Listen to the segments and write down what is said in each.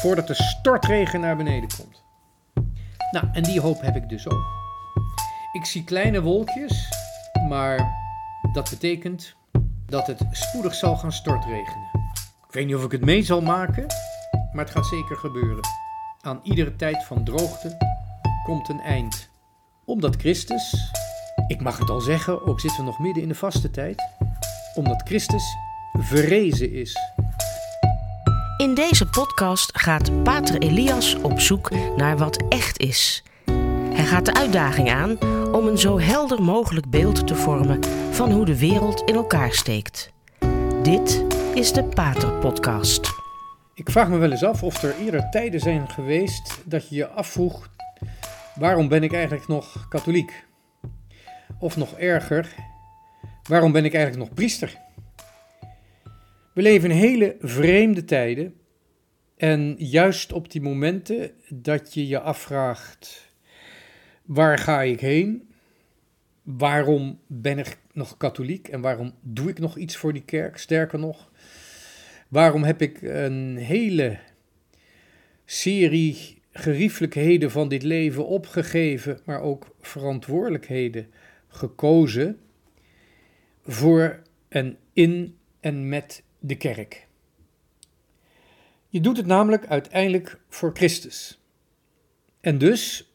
voordat de stortregen naar beneden komt. Nou, en die hoop heb ik dus ook. Ik zie kleine wolkjes, maar dat betekent dat het spoedig zal gaan stortregenen. Ik weet niet of ik het mee zal maken, maar het gaat zeker gebeuren. Aan iedere tijd van droogte komt een eind. Omdat Christus, ik mag het al zeggen, ook zitten we nog midden in de vaste tijd, omdat Christus verrezen is. In deze podcast gaat Pater Elias op zoek naar wat echt is. Hij gaat de uitdaging aan om een zo helder mogelijk beeld te vormen van hoe de wereld in elkaar steekt. Dit is de Pater Podcast. Ik vraag me wel eens af of er eerder tijden zijn geweest dat je je afvroeg: waarom ben ik eigenlijk nog katholiek? Of nog erger, waarom ben ik eigenlijk nog priester? We leven in hele vreemde tijden. En juist op die momenten dat je je afvraagt: waar ga ik heen? Waarom ben ik nog katholiek en waarom doe ik nog iets voor die kerk? Sterker nog, waarom heb ik een hele serie geriefelijkheden van dit leven opgegeven, maar ook verantwoordelijkheden gekozen voor en in en met de kerk. Je doet het namelijk uiteindelijk voor Christus. En dus,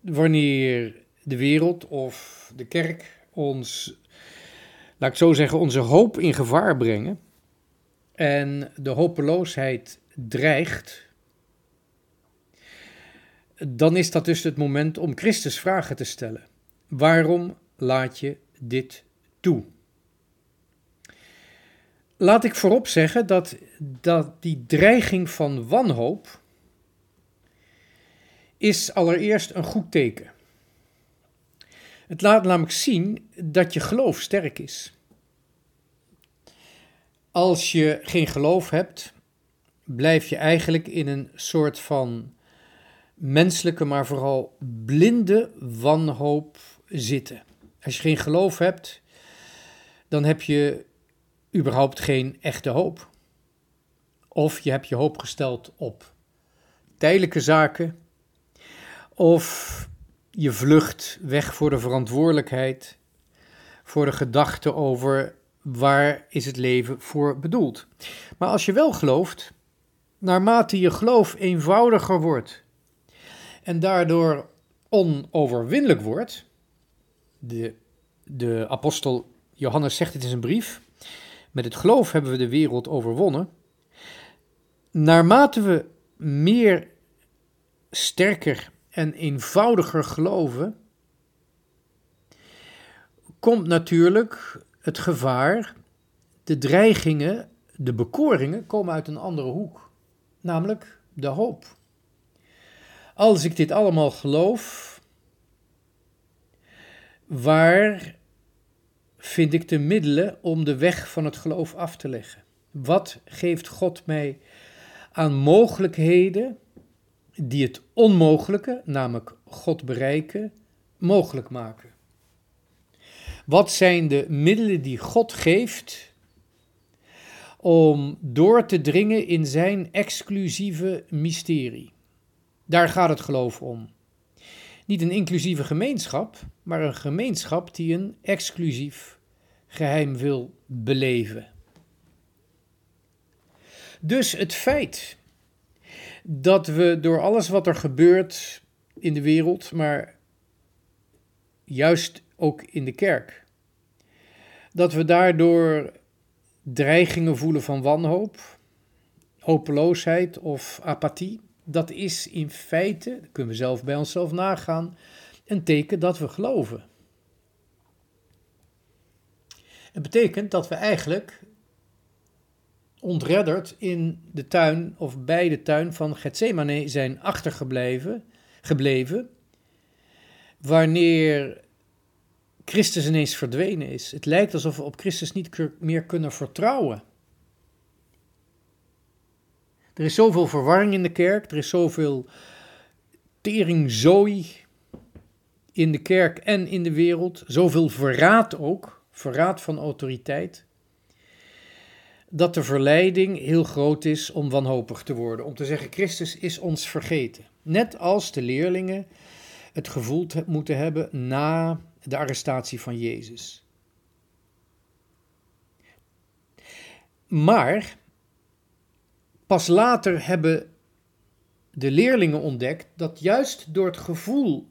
wanneer de wereld of de kerk ons, laat ik zo zeggen, onze hoop in gevaar brengen en de hopeloosheid dreigt, dan is dat dus het moment om Christus vragen te stellen. Waarom laat je dit toe? Laat ik voorop zeggen dat, dat die dreiging van wanhoop is allereerst een goed teken. Het laat namelijk zien dat je geloof sterk is. Als je geen geloof hebt, blijf je eigenlijk in een soort van menselijke, maar vooral blinde wanhoop zitten. Als je geen geloof hebt, dan heb je überhaupt geen echte hoop. Of je hebt je hoop gesteld op tijdelijke zaken, of je vlucht weg voor de verantwoordelijkheid, voor de gedachte over waar is het leven voor bedoeld. Maar als je wel gelooft, naarmate je geloof eenvoudiger wordt en daardoor onoverwinnelijk wordt, de, de apostel Johannes zegt het in zijn brief, met het geloof hebben we de wereld overwonnen. Naarmate we meer sterker en eenvoudiger geloven, komt natuurlijk het gevaar, de dreigingen, de bekoringen komen uit een andere hoek, namelijk de hoop. Als ik dit allemaal geloof, waar vind ik de middelen om de weg van het geloof af te leggen? Wat geeft God mij aan mogelijkheden die het onmogelijke, namelijk God bereiken, mogelijk maken? Wat zijn de middelen die God geeft om door te dringen in zijn exclusieve mysterie? Daar gaat het geloof om. Niet een inclusieve gemeenschap, maar een gemeenschap die een exclusief geheim wil beleven. Dus het feit dat we door alles wat er gebeurt in de wereld, maar juist ook in de kerk, dat we daardoor dreigingen voelen van wanhoop, hopeloosheid of apathie, dat is in feite, dat kunnen we zelf bij onszelf nagaan, een teken dat we geloven. Het betekent dat we eigenlijk ontredderd in de tuin of bij de tuin van Gethsemane zijn achtergebleven, gebleven, wanneer Christus ineens verdwenen is. Het lijkt alsof we op Christus niet meer kunnen vertrouwen. Er is zoveel verwarring in de kerk, er is zoveel teringzooi in de kerk en in de wereld, zoveel verraad ook, verraad van autoriteit, dat de verleiding heel groot is om wanhopig te worden, om te zeggen Christus is ons vergeten. Net als de leerlingen het gevoeld moeten hebben na de arrestatie van Jezus. Maar pas later hebben de leerlingen ontdekt dat juist door het gevoel,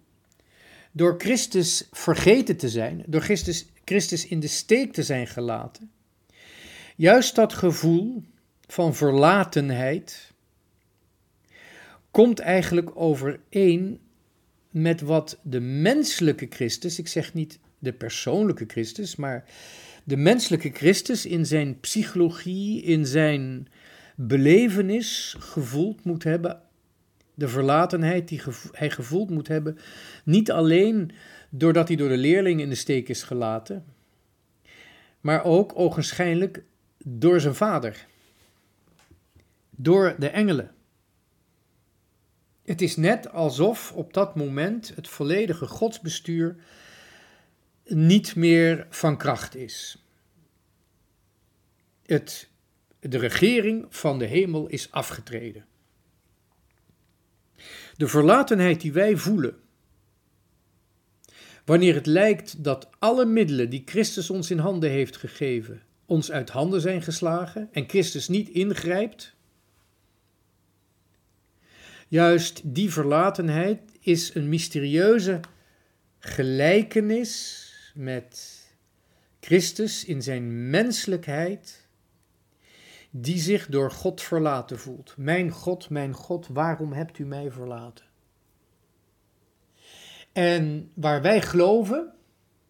door Christus vergeten te zijn, door Christus, Christus in de steek te zijn gelaten, juist dat gevoel van verlatenheid komt eigenlijk overeen met wat de menselijke Christus, ik zeg niet de persoonlijke Christus, maar de menselijke Christus in zijn psychologie, in zijn belevenis gevoeld moet hebben. De verlatenheid die hij gevoeld moet hebben, niet alleen doordat hij door de leerlingen in de steek is gelaten, maar ook ogenschijnlijk door zijn vader, door de engelen. Het is net alsof op dat moment het volledige godsbestuur niet meer van kracht is. Het, de regering van de hemel is afgetreden. De verlatenheid die wij voelen, wanneer het lijkt dat alle middelen die Christus ons in handen heeft gegeven, ons uit handen zijn geslagen en Christus niet ingrijpt, Juist die verlatenheid is een mysterieuze gelijkenis met Christus in zijn menselijkheid, die zich door God verlaten voelt. Mijn God, mijn God, waarom hebt u mij verlaten? En waar wij geloven,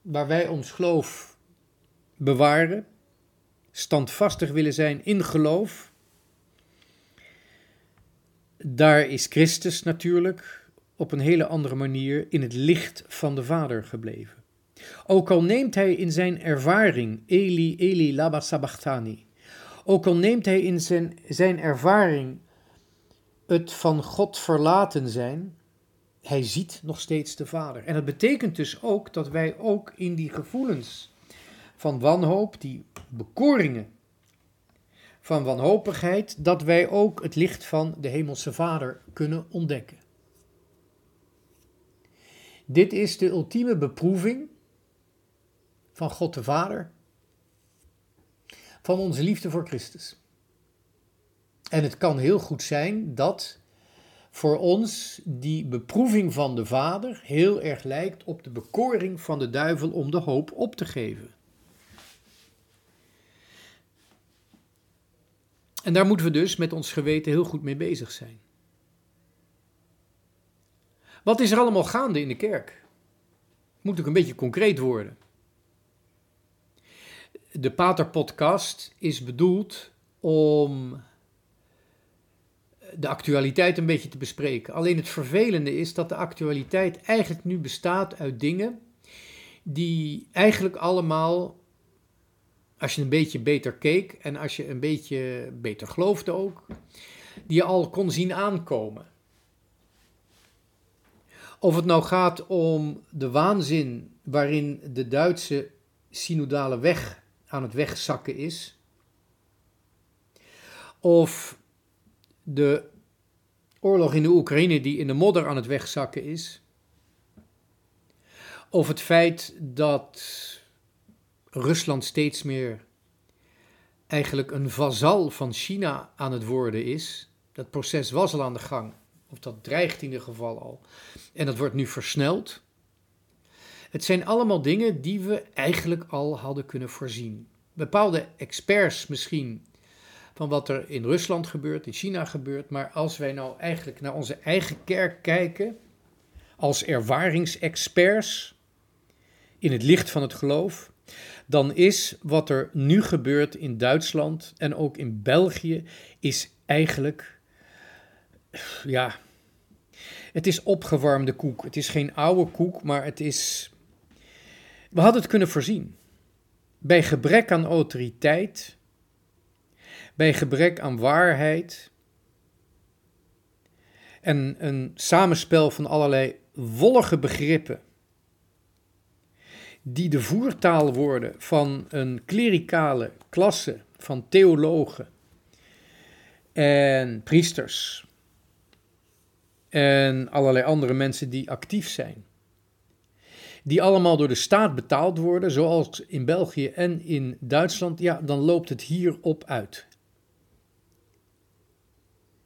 waar wij ons geloof bewaren, standvastig willen zijn in geloof, daar is Christus natuurlijk op een hele andere manier in het licht van de Vader gebleven. Ook al neemt hij in zijn ervaring, Eli, Eli, laba sabachthani, ook al neemt hij in zijn, zijn ervaring het van God verlaten zijn, hij ziet nog steeds de Vader. En dat betekent dus ook dat wij ook in die gevoelens van wanhoop, die bekoringen van wanhopigheid, dat wij ook het licht van de Hemelse Vader kunnen ontdekken. Dit is de ultieme beproeving van God de Vader, van onze liefde voor Christus. En het kan heel goed zijn dat voor ons die beproeving van de Vader heel erg lijkt op de bekoring van de duivel om de hoop op te geven. En daar moeten we dus met ons geweten heel goed mee bezig zijn. Wat is er allemaal gaande in de kerk? Moet ook een beetje concreet worden. De Pater-podcast is bedoeld om de actualiteit een beetje te bespreken. Alleen het vervelende is dat de actualiteit eigenlijk nu bestaat uit dingen die eigenlijk allemaal als je een beetje beter keek en als je een beetje beter geloofde ook, die al kon zien aankomen. Of het nou gaat om de waanzin waarin de Duitse synodale weg aan het wegzakken is, of de oorlog in de Oekraïne die in de modder aan het wegzakken is, of het feit dat Rusland steeds meer eigenlijk een vazal van China aan het worden is. Dat proces was al aan de gang, of dat dreigt in ieder geval al. En dat wordt nu versneld. Het zijn allemaal dingen die we eigenlijk al hadden kunnen voorzien. Bepaalde experts misschien van wat er in Rusland gebeurt, in China gebeurt, maar als wij nou eigenlijk naar onze eigen kerk kijken, als ervaringsexperts in het licht van het geloof, dan is wat er nu gebeurt in Duitsland en ook in België, is eigenlijk, ja, het is opgewarmde koek. Het is geen oude koek, maar het is, we hadden het kunnen voorzien. Bij gebrek aan autoriteit, bij gebrek aan waarheid en een samenspel van allerlei wollige begrippen die de voertaal worden van een klerikale klasse van theologen en priesters en allerlei andere mensen die actief zijn. Die allemaal door de staat betaald worden, zoals in België en in Duitsland, ja, dan loopt het hierop uit.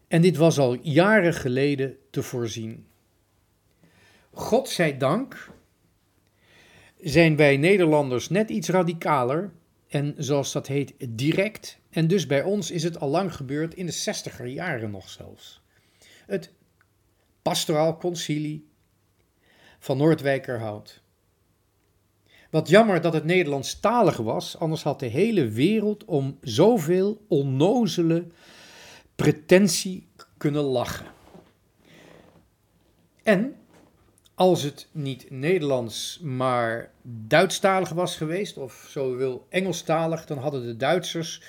En dit was al jaren geleden te voorzien. God zij dank zijn wij Nederlanders net iets radicaler en zoals dat heet direct. En dus bij ons is het al lang gebeurd, in de zestiger jaren nog zelfs. Het pastoraal concilie van Noordwijkerhout. Wat jammer dat het Nederlandstalig was, anders had de hele wereld om zoveel onnozele pretentie kunnen lachen. En als het niet Nederlands, maar Duitsstalig was geweest, of zo wil Engelstalig, dan hadden de Duitsers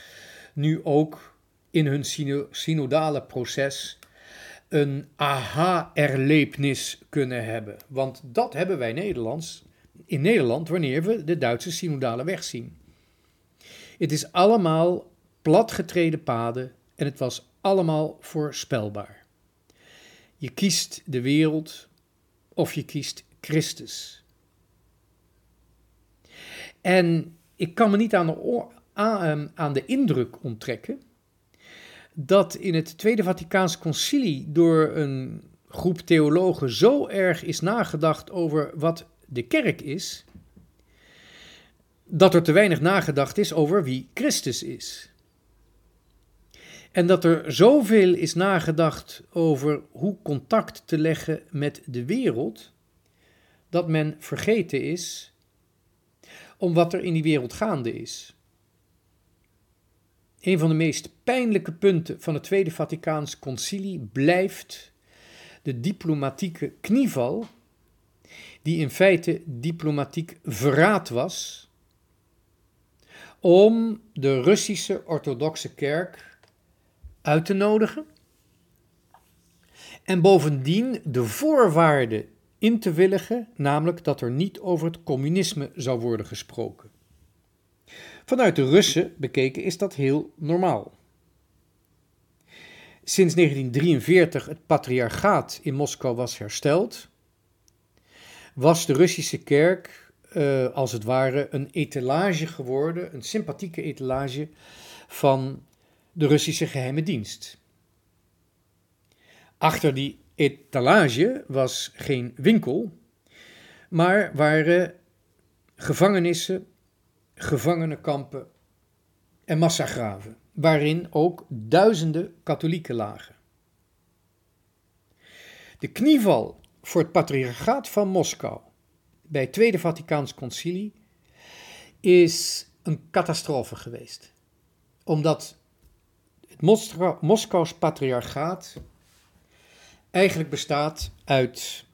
nu ook in hun synodale proces een aha-erlebnis kunnen hebben. Want dat hebben wij Nederlands, in Nederland wanneer we de Duitse synodale weg zien. Het is allemaal platgetreden paden en het was allemaal voorspelbaar. Je kiest de wereld of je kiest Christus. En ik kan me niet aan de, aan, aan de indruk onttrekken dat in het Tweede Vaticaans Concilie door een groep theologen zo erg is nagedacht over wat de kerk is, dat er te weinig nagedacht is over wie Christus is. En dat er zoveel is nagedacht over hoe contact te leggen met de wereld, dat men vergeten is om wat er in die wereld gaande is. Een van de meest pijnlijke punten van het Tweede Vaticaans Concilie blijft de diplomatieke knieval, die in feite diplomatiek verraad was, om de Russische orthodoxe kerk uit te nodigen en bovendien de voorwaarden in te willigen, namelijk dat er niet over het communisme zou worden gesproken. Vanuit de Russen bekeken is dat heel normaal. Sinds 1943 het patriarchaat in Moskou was hersteld, was de Russische kerk uh, als het ware een etalage geworden, een sympathieke etalage van de Russische geheime dienst. Achter die etalage was geen winkel, maar waren gevangenissen, gevangenenkampen en massagraven, waarin ook duizenden katholieken lagen. De knieval voor het patriarchaat van Moskou bij het Tweede Vaticaans Concilie is een catastrofe geweest. Omdat het Moskous patriarchaat eigenlijk bestaat uit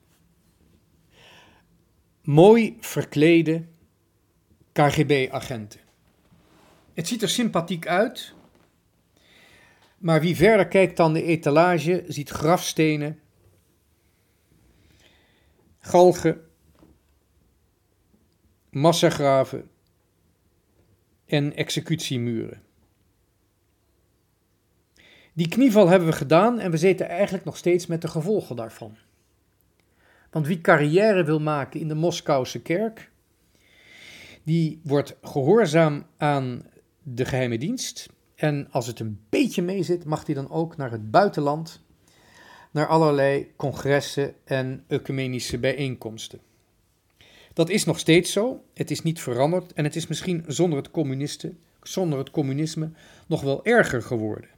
mooi verklede KGB-agenten. Het ziet er sympathiek uit, maar wie verder kijkt dan de etalage ziet grafstenen, galgen, massagraven en executiemuren. Die knieval hebben we gedaan en we zitten eigenlijk nog steeds met de gevolgen daarvan. Want wie carrière wil maken in de Moskouse kerk, die wordt gehoorzaam aan de geheime dienst. En als het een beetje mee zit, mag hij dan ook naar het buitenland, naar allerlei congressen en ecumenische bijeenkomsten. Dat is nog steeds zo, het is niet veranderd en het is misschien zonder het, communisten, zonder het communisme nog wel erger geworden.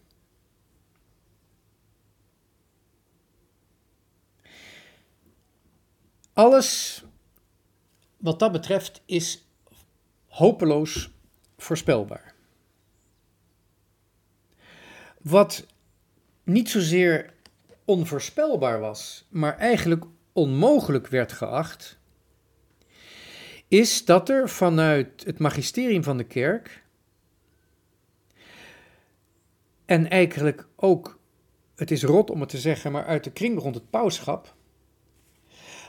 Alles wat dat betreft is hopeloos voorspelbaar. Wat niet zozeer onvoorspelbaar was, maar eigenlijk onmogelijk werd geacht, is dat er vanuit het magisterium van de kerk en eigenlijk ook, het is rot om het te zeggen, maar uit de kring rond het pauschap,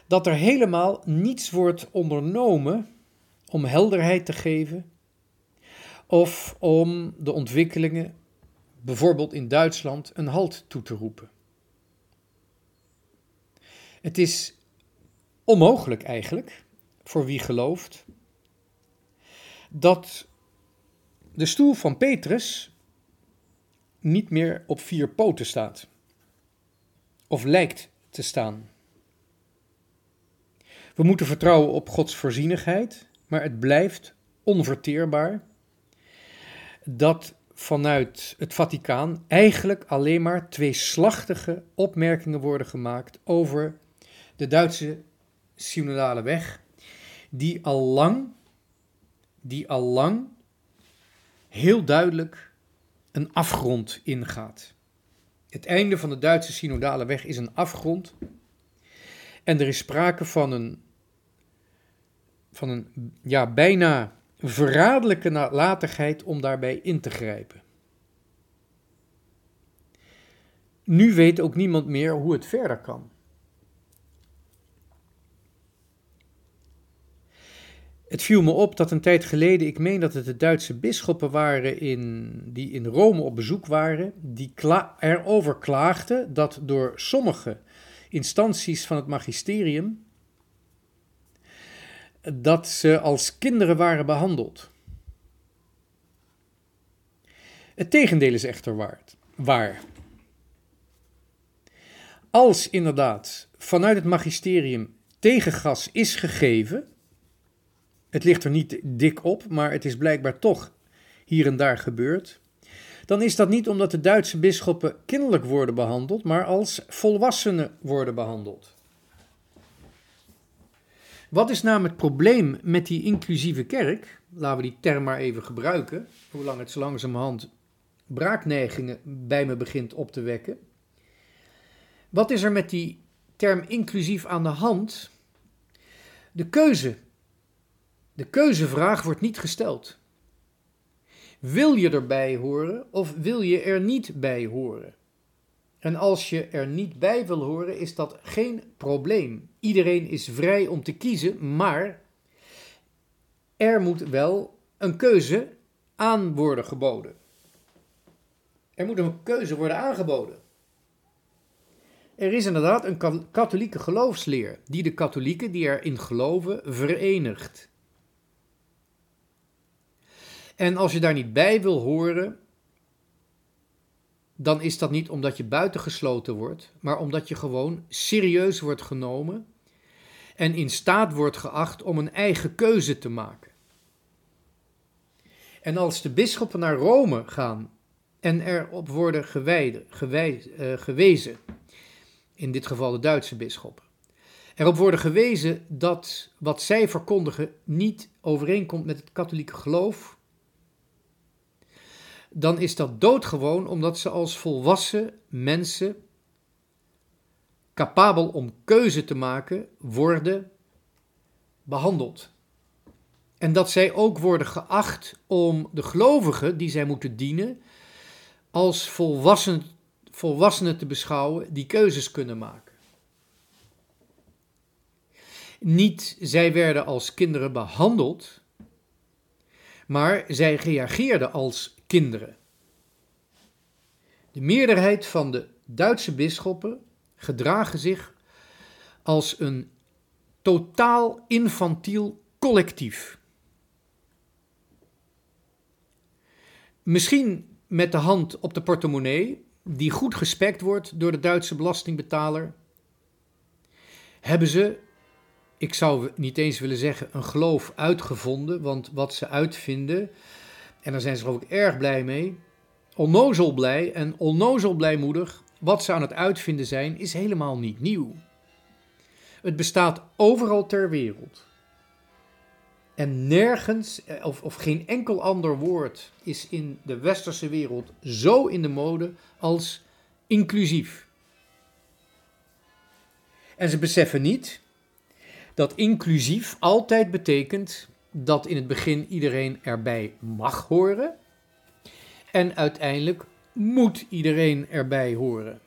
dat er helemaal niets wordt ondernomen om helderheid te geven of om de ontwikkelingen, bijvoorbeeld in Duitsland, een halt toe te roepen. Het is onmogelijk eigenlijk, voor wie gelooft, dat de stoel van Petrus niet meer op vier poten staat, of lijkt te staan. We moeten vertrouwen op Gods voorzienigheid, maar het blijft onverteerbaar dat vanuit het Vaticaan eigenlijk alleen maar twee slachtige opmerkingen worden gemaakt over de Duitse synodale weg, die al lang, die al lang heel duidelijk een afgrond ingaat. Het einde van de Duitse synodale weg is een afgrond en er is sprake van een, van een ja, bijna verraderlijke nalatigheid om daarbij in te grijpen. Nu weet ook niemand meer hoe het verder kan. Het viel me op dat een tijd geleden, ik meen dat het de Duitse bisschoppen waren in, die in Rome op bezoek waren, die erover klaagden dat door sommige instanties van het magisterium dat ze als kinderen waren behandeld. Het tegendeel is echter waard, waar. Als inderdaad vanuit het magisterium tegengas is gegeven, het ligt er niet dik op, maar het is blijkbaar toch hier en daar gebeurd, dan is dat niet omdat de Duitse bisschoppen kinderlijk worden behandeld, maar als volwassenen worden behandeld. Wat is namelijk het probleem met die inclusieve kerk? Laten we die term maar even gebruiken, hoe het zo langzamerhand braakneigingen bij me begint op te wekken. Wat is er met die term inclusief aan de hand? De keuze. De keuzevraag wordt niet gesteld. Wil je erbij horen of wil je er niet bij horen? En als je er niet bij wil horen, is dat geen probleem. Iedereen is vrij om te kiezen, maar er moet wel een keuze aan worden geboden. Er moet een keuze worden aangeboden. Er is inderdaad een katholieke geloofsleer die de katholieken die erin geloven verenigt. En als je daar niet bij wil horen, dan is dat niet omdat je buitengesloten wordt, maar omdat je gewoon serieus wordt genomen en in staat wordt geacht om een eigen keuze te maken. En als de bisschoppen naar Rome gaan en erop worden gewijde, uh, gewezen, in dit geval de Duitse bisschoppen, erop worden gewezen dat wat zij verkondigen niet overeenkomt met het katholieke geloof, dan is dat doodgewoon omdat ze als volwassen mensen capabel om keuze te maken worden behandeld. En dat zij ook worden geacht om de gelovigen die zij moeten dienen als volwassenen, volwassenen te beschouwen die keuzes kunnen maken. Niet zij werden als kinderen behandeld, maar zij reageerden als kinderen. De meerderheid van de Duitse bisschoppen gedragen zich als een totaal infantiel collectief. Misschien met de hand op de portemonnee, die goed gespekt wordt door de Duitse belastingbetaler, hebben ze, ik zou niet eens willen zeggen een geloof uitgevonden, want wat ze uitvinden, en daar zijn ze geloof ik erg blij mee. Onnozel blij en onnozel blijmoedig. Wat ze aan het uitvinden zijn, is helemaal niet nieuw. Het bestaat overal ter wereld. En nergens, eh, of, of geen enkel ander woord, is in de westerse wereld zo in de mode als inclusief. En ze beseffen niet dat inclusief altijd betekent dat in het begin iedereen erbij mag horen. En uiteindelijk moet iedereen erbij horen.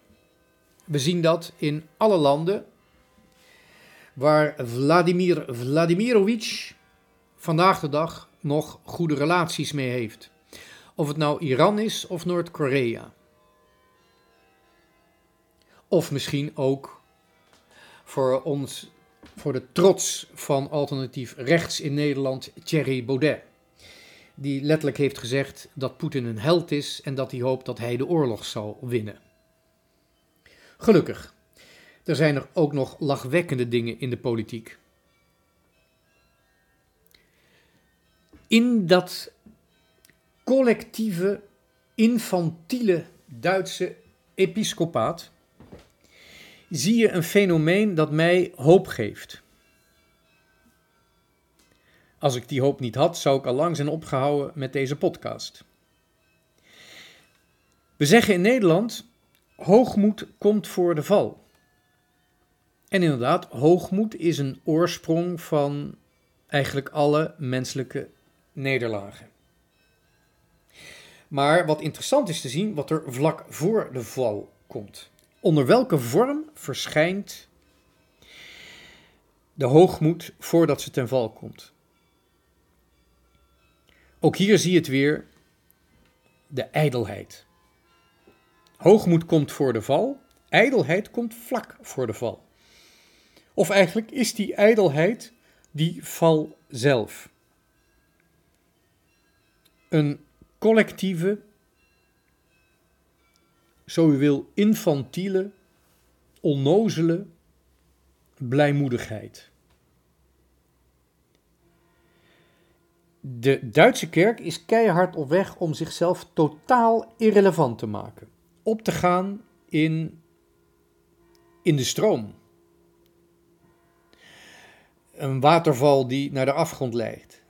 We zien dat in alle landen waar Vladimir Vladimirovich vandaag de dag nog goede relaties mee heeft. Of het nou Iran is of Noord-Korea. Of misschien ook voor ons, voor de trots van alternatief rechts in Nederland, Thierry Baudet. Die letterlijk heeft gezegd dat Poetin een held is en dat hij hoopt dat hij de oorlog zal winnen. Gelukkig, er zijn er ook nog lachwekkende dingen in de politiek. In dat collectieve, infantiele Duitse episcopaat zie je een fenomeen dat mij hoop geeft. Als ik die hoop niet had, zou ik al lang zijn opgehouden met deze podcast. We zeggen in Nederland: hoogmoed komt voor de val. En inderdaad, hoogmoed is een oorsprong van eigenlijk alle menselijke nederlagen. Maar wat interessant is te zien, wat er vlak voor de val komt. Onder welke vorm verschijnt de hoogmoed voordat ze ten val komt? Ook hier zie je het weer, de ijdelheid. Hoogmoed komt voor de val, ijdelheid komt vlak voor de val. Of eigenlijk is die ijdelheid die val zelf. Een collectieve, zo wil, infantiele, onnozele blijmoedigheid. De Duitse kerk is keihard op weg om zichzelf totaal irrelevant te maken. Op te gaan in, in de stroom. Een waterval die naar de afgrond leidt.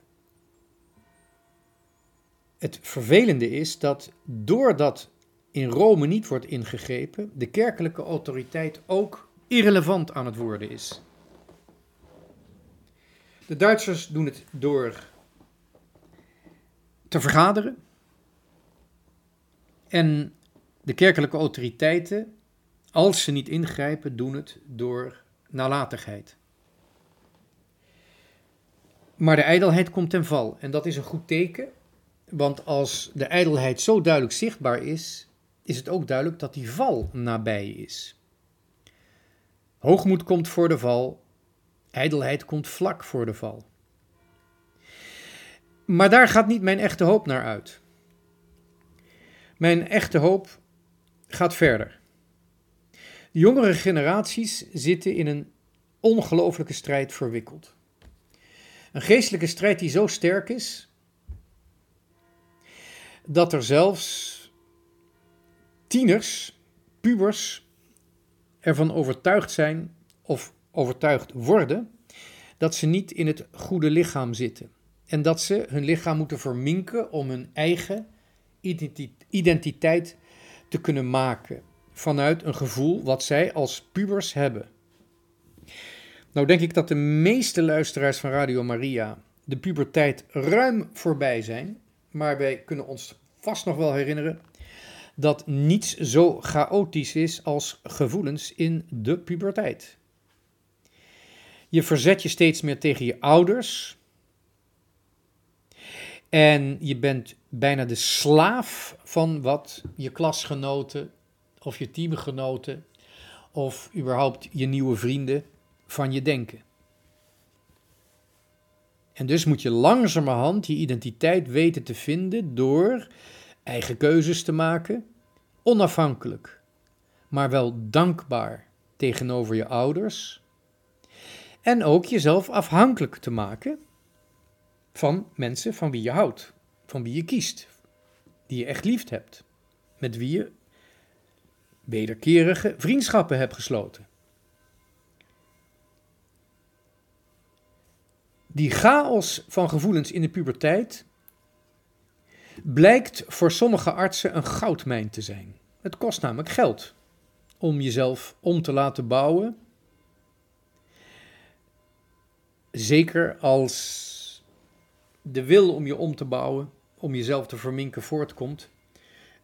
Het vervelende is dat doordat in Rome niet wordt ingegrepen, de kerkelijke autoriteit ook irrelevant aan het worden is. De Duitsers doen het door te vergaderen en de kerkelijke autoriteiten, als ze niet ingrijpen, doen het door nalatigheid. Maar de ijdelheid komt ten val en dat is een goed teken, want als de ijdelheid zo duidelijk zichtbaar is, is het ook duidelijk dat die val nabij is. Hoogmoed komt voor de val, ijdelheid komt vlak voor de val. Maar daar gaat niet mijn echte hoop naar uit. Mijn echte hoop gaat verder. De jongere generaties zitten in een ongelooflijke strijd verwikkeld. Een geestelijke strijd die zo sterk is dat er zelfs tieners, pubers, ervan overtuigd zijn of overtuigd worden dat ze niet in het goede lichaam zitten. En dat ze hun lichaam moeten verminken om hun eigen identiteit te kunnen maken. Vanuit een gevoel wat zij als pubers hebben. Nou denk ik dat de meeste luisteraars van Radio Maria de puberteit ruim voorbij zijn. Maar wij kunnen ons vast nog wel herinneren dat niets zo chaotisch is als gevoelens in de puberteit. Je verzet je steeds meer tegen je ouders. En je bent bijna de slaaf van wat je klasgenoten of je teamgenoten of überhaupt je nieuwe vrienden van je denken. En dus moet je langzamerhand je identiteit weten te vinden door eigen keuzes te maken, onafhankelijk, maar wel dankbaar tegenover je ouders. En ook jezelf afhankelijk te maken van mensen van wie je houdt, van wie je kiest, die je echt lief hebt, met wie je wederkerige vriendschappen hebt gesloten. Die chaos van gevoelens in de puberteit blijkt voor sommige artsen een goudmijn te zijn. Het kost namelijk geld om jezelf om te laten bouwen. Zeker als de wil om je om te bouwen, om jezelf te verminken, voortkomt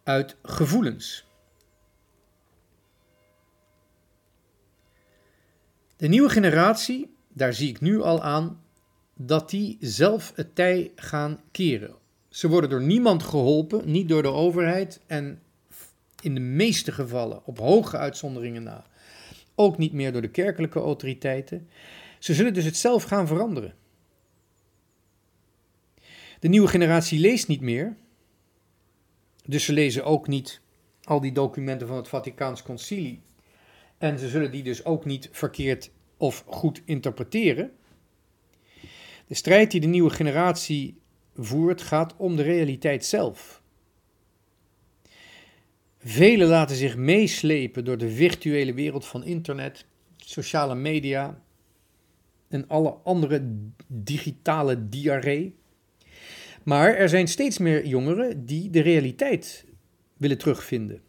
uit gevoelens. De nieuwe generatie, daar zie ik nu al aan, dat die zelf het tij gaan keren. Ze worden door niemand geholpen, niet door de overheid en in de meeste gevallen, op hoge uitzonderingen na, ook niet meer door de kerkelijke autoriteiten. Ze zullen dus het zelf gaan veranderen. De nieuwe generatie leest niet meer, dus ze lezen ook niet al die documenten van het Vaticaans Concilie. En ze zullen die dus ook niet verkeerd of goed interpreteren. De strijd die de nieuwe generatie voert gaat om de realiteit zelf. Velen laten zich meeslepen door de virtuele wereld van internet, sociale media en alle andere digitale diarree. Maar er zijn steeds meer jongeren die de realiteit willen terugvinden.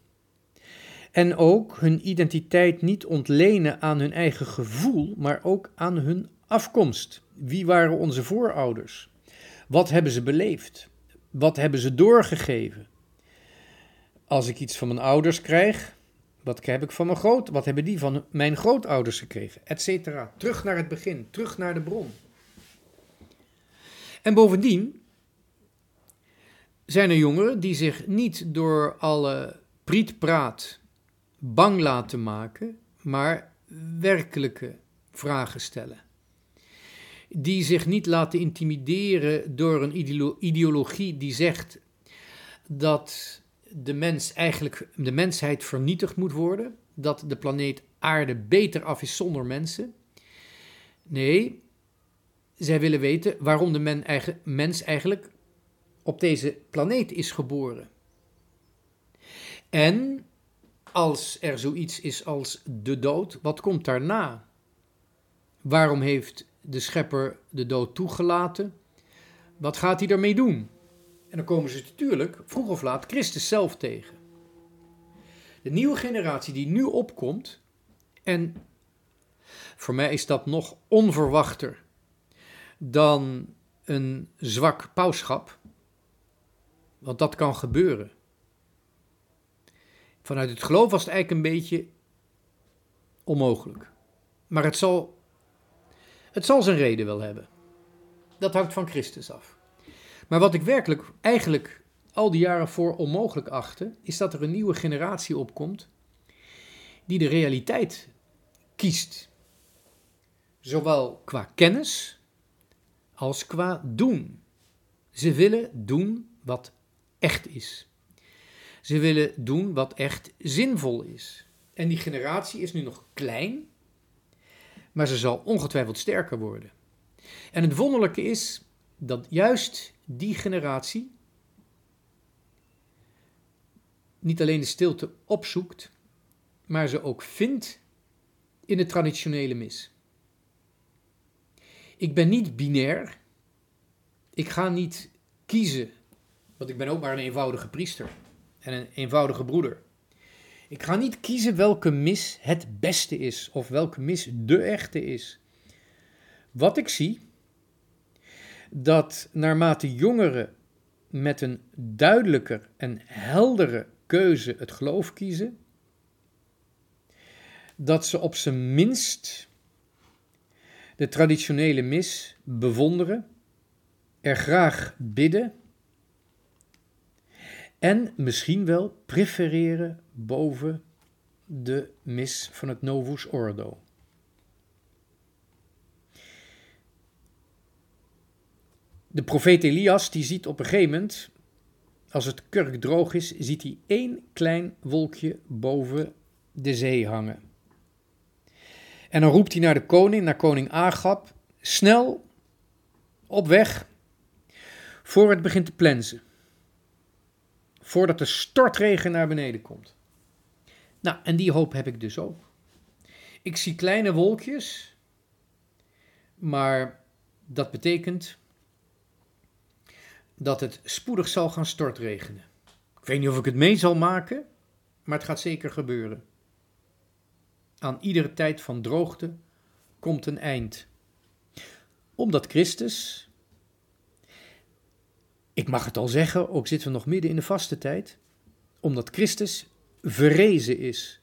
En ook hun identiteit niet ontlenen aan hun eigen gevoel, maar ook aan hun afkomst. Wie waren onze voorouders? Wat hebben ze beleefd? Wat hebben ze doorgegeven? Als ik iets van mijn ouders krijg, wat heb ik van mijn groot? Wat hebben die van mijn grootouders gekregen? Etcetera. Terug naar het begin, terug naar de bron. En bovendien zijn er jongeren die zich niet door alle prietpraat bang laten maken, maar werkelijke vragen stellen. Die zich niet laten intimideren door een ideologie die zegt dat de, mens eigenlijk, de mensheid vernietigd moet worden, dat de planeet Aarde beter af is zonder mensen. Nee, zij willen weten waarom de mens eigenlijk op deze planeet is geboren. En als er zoiets is als de dood, wat komt daarna? Waarom heeft de schepper de dood toegelaten? Wat gaat hij ermee doen? En dan komen ze natuurlijk vroeg of laat Christus zelf tegen. De nieuwe generatie die nu opkomt, en voor mij is dat nog onverwachter dan een zwak pauschap, want dat kan gebeuren. Vanuit het geloof was het eigenlijk een beetje onmogelijk. Maar het zal, het zal zijn reden wel hebben. Dat hangt van Christus af. Maar wat ik werkelijk eigenlijk al die jaren voor onmogelijk achtte, is dat er een nieuwe generatie opkomt die de realiteit kiest. Zowel qua kennis als qua doen. Ze willen doen wat echt is. Ze willen doen wat echt zinvol is. En die generatie is nu nog klein, maar ze zal ongetwijfeld sterker worden. En het wonderlijke is dat juist die generatie niet alleen de stilte opzoekt, maar ze ook vindt in de traditionele mis. Ik ben niet binair. Ik ga niet kiezen, want ik ben ook maar een eenvoudige priester en een eenvoudige broeder. Ik ga niet kiezen welke mis het beste is of welke mis de echte is. Wat ik zie, dat naarmate jongeren met een duidelijker en heldere keuze het geloof kiezen, dat ze op zijn minst de traditionele mis bewonderen, er graag bidden en misschien wel prefereren boven de mis van het Novus Ordo. De profeet Elias die ziet op een gegeven moment, als het kurk droog is, ziet hij één klein wolkje boven de zee hangen. En dan roept hij naar de koning, naar koning Agab, snel op weg, voor het begint te plensen voordat de stortregen naar beneden komt. Nou, en die hoop heb ik dus ook. Ik zie kleine wolkjes, maar dat betekent dat het spoedig zal gaan stortregenen. Ik weet niet of ik het mee zal maken, maar het gaat zeker gebeuren. Aan iedere tijd van droogte komt een eind. Omdat Christus ik mag het al zeggen, ook zitten we nog midden in de vaste tijd, omdat Christus verrezen is.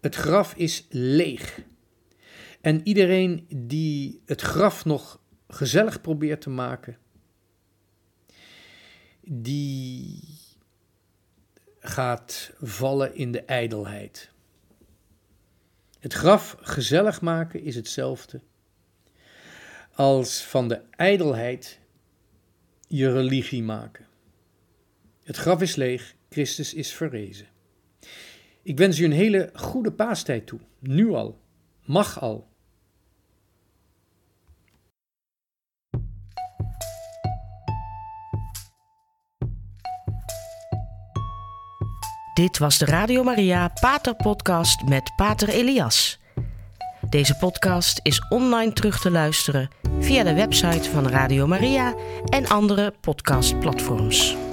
Het graf is leeg. En iedereen die het graf nog gezellig probeert te maken, die gaat vallen in de ijdelheid. Het graf gezellig maken is hetzelfde als van de ijdelheid je religie maken. Het graf is leeg, Christus is verrezen. Ik wens u een hele goede paastijd toe, nu al, mag al. Dit was de Radio Maria Pater Podcast met Pater Elias. Deze podcast is online terug te luisteren via de website van Radio Maria en andere podcastplatforms.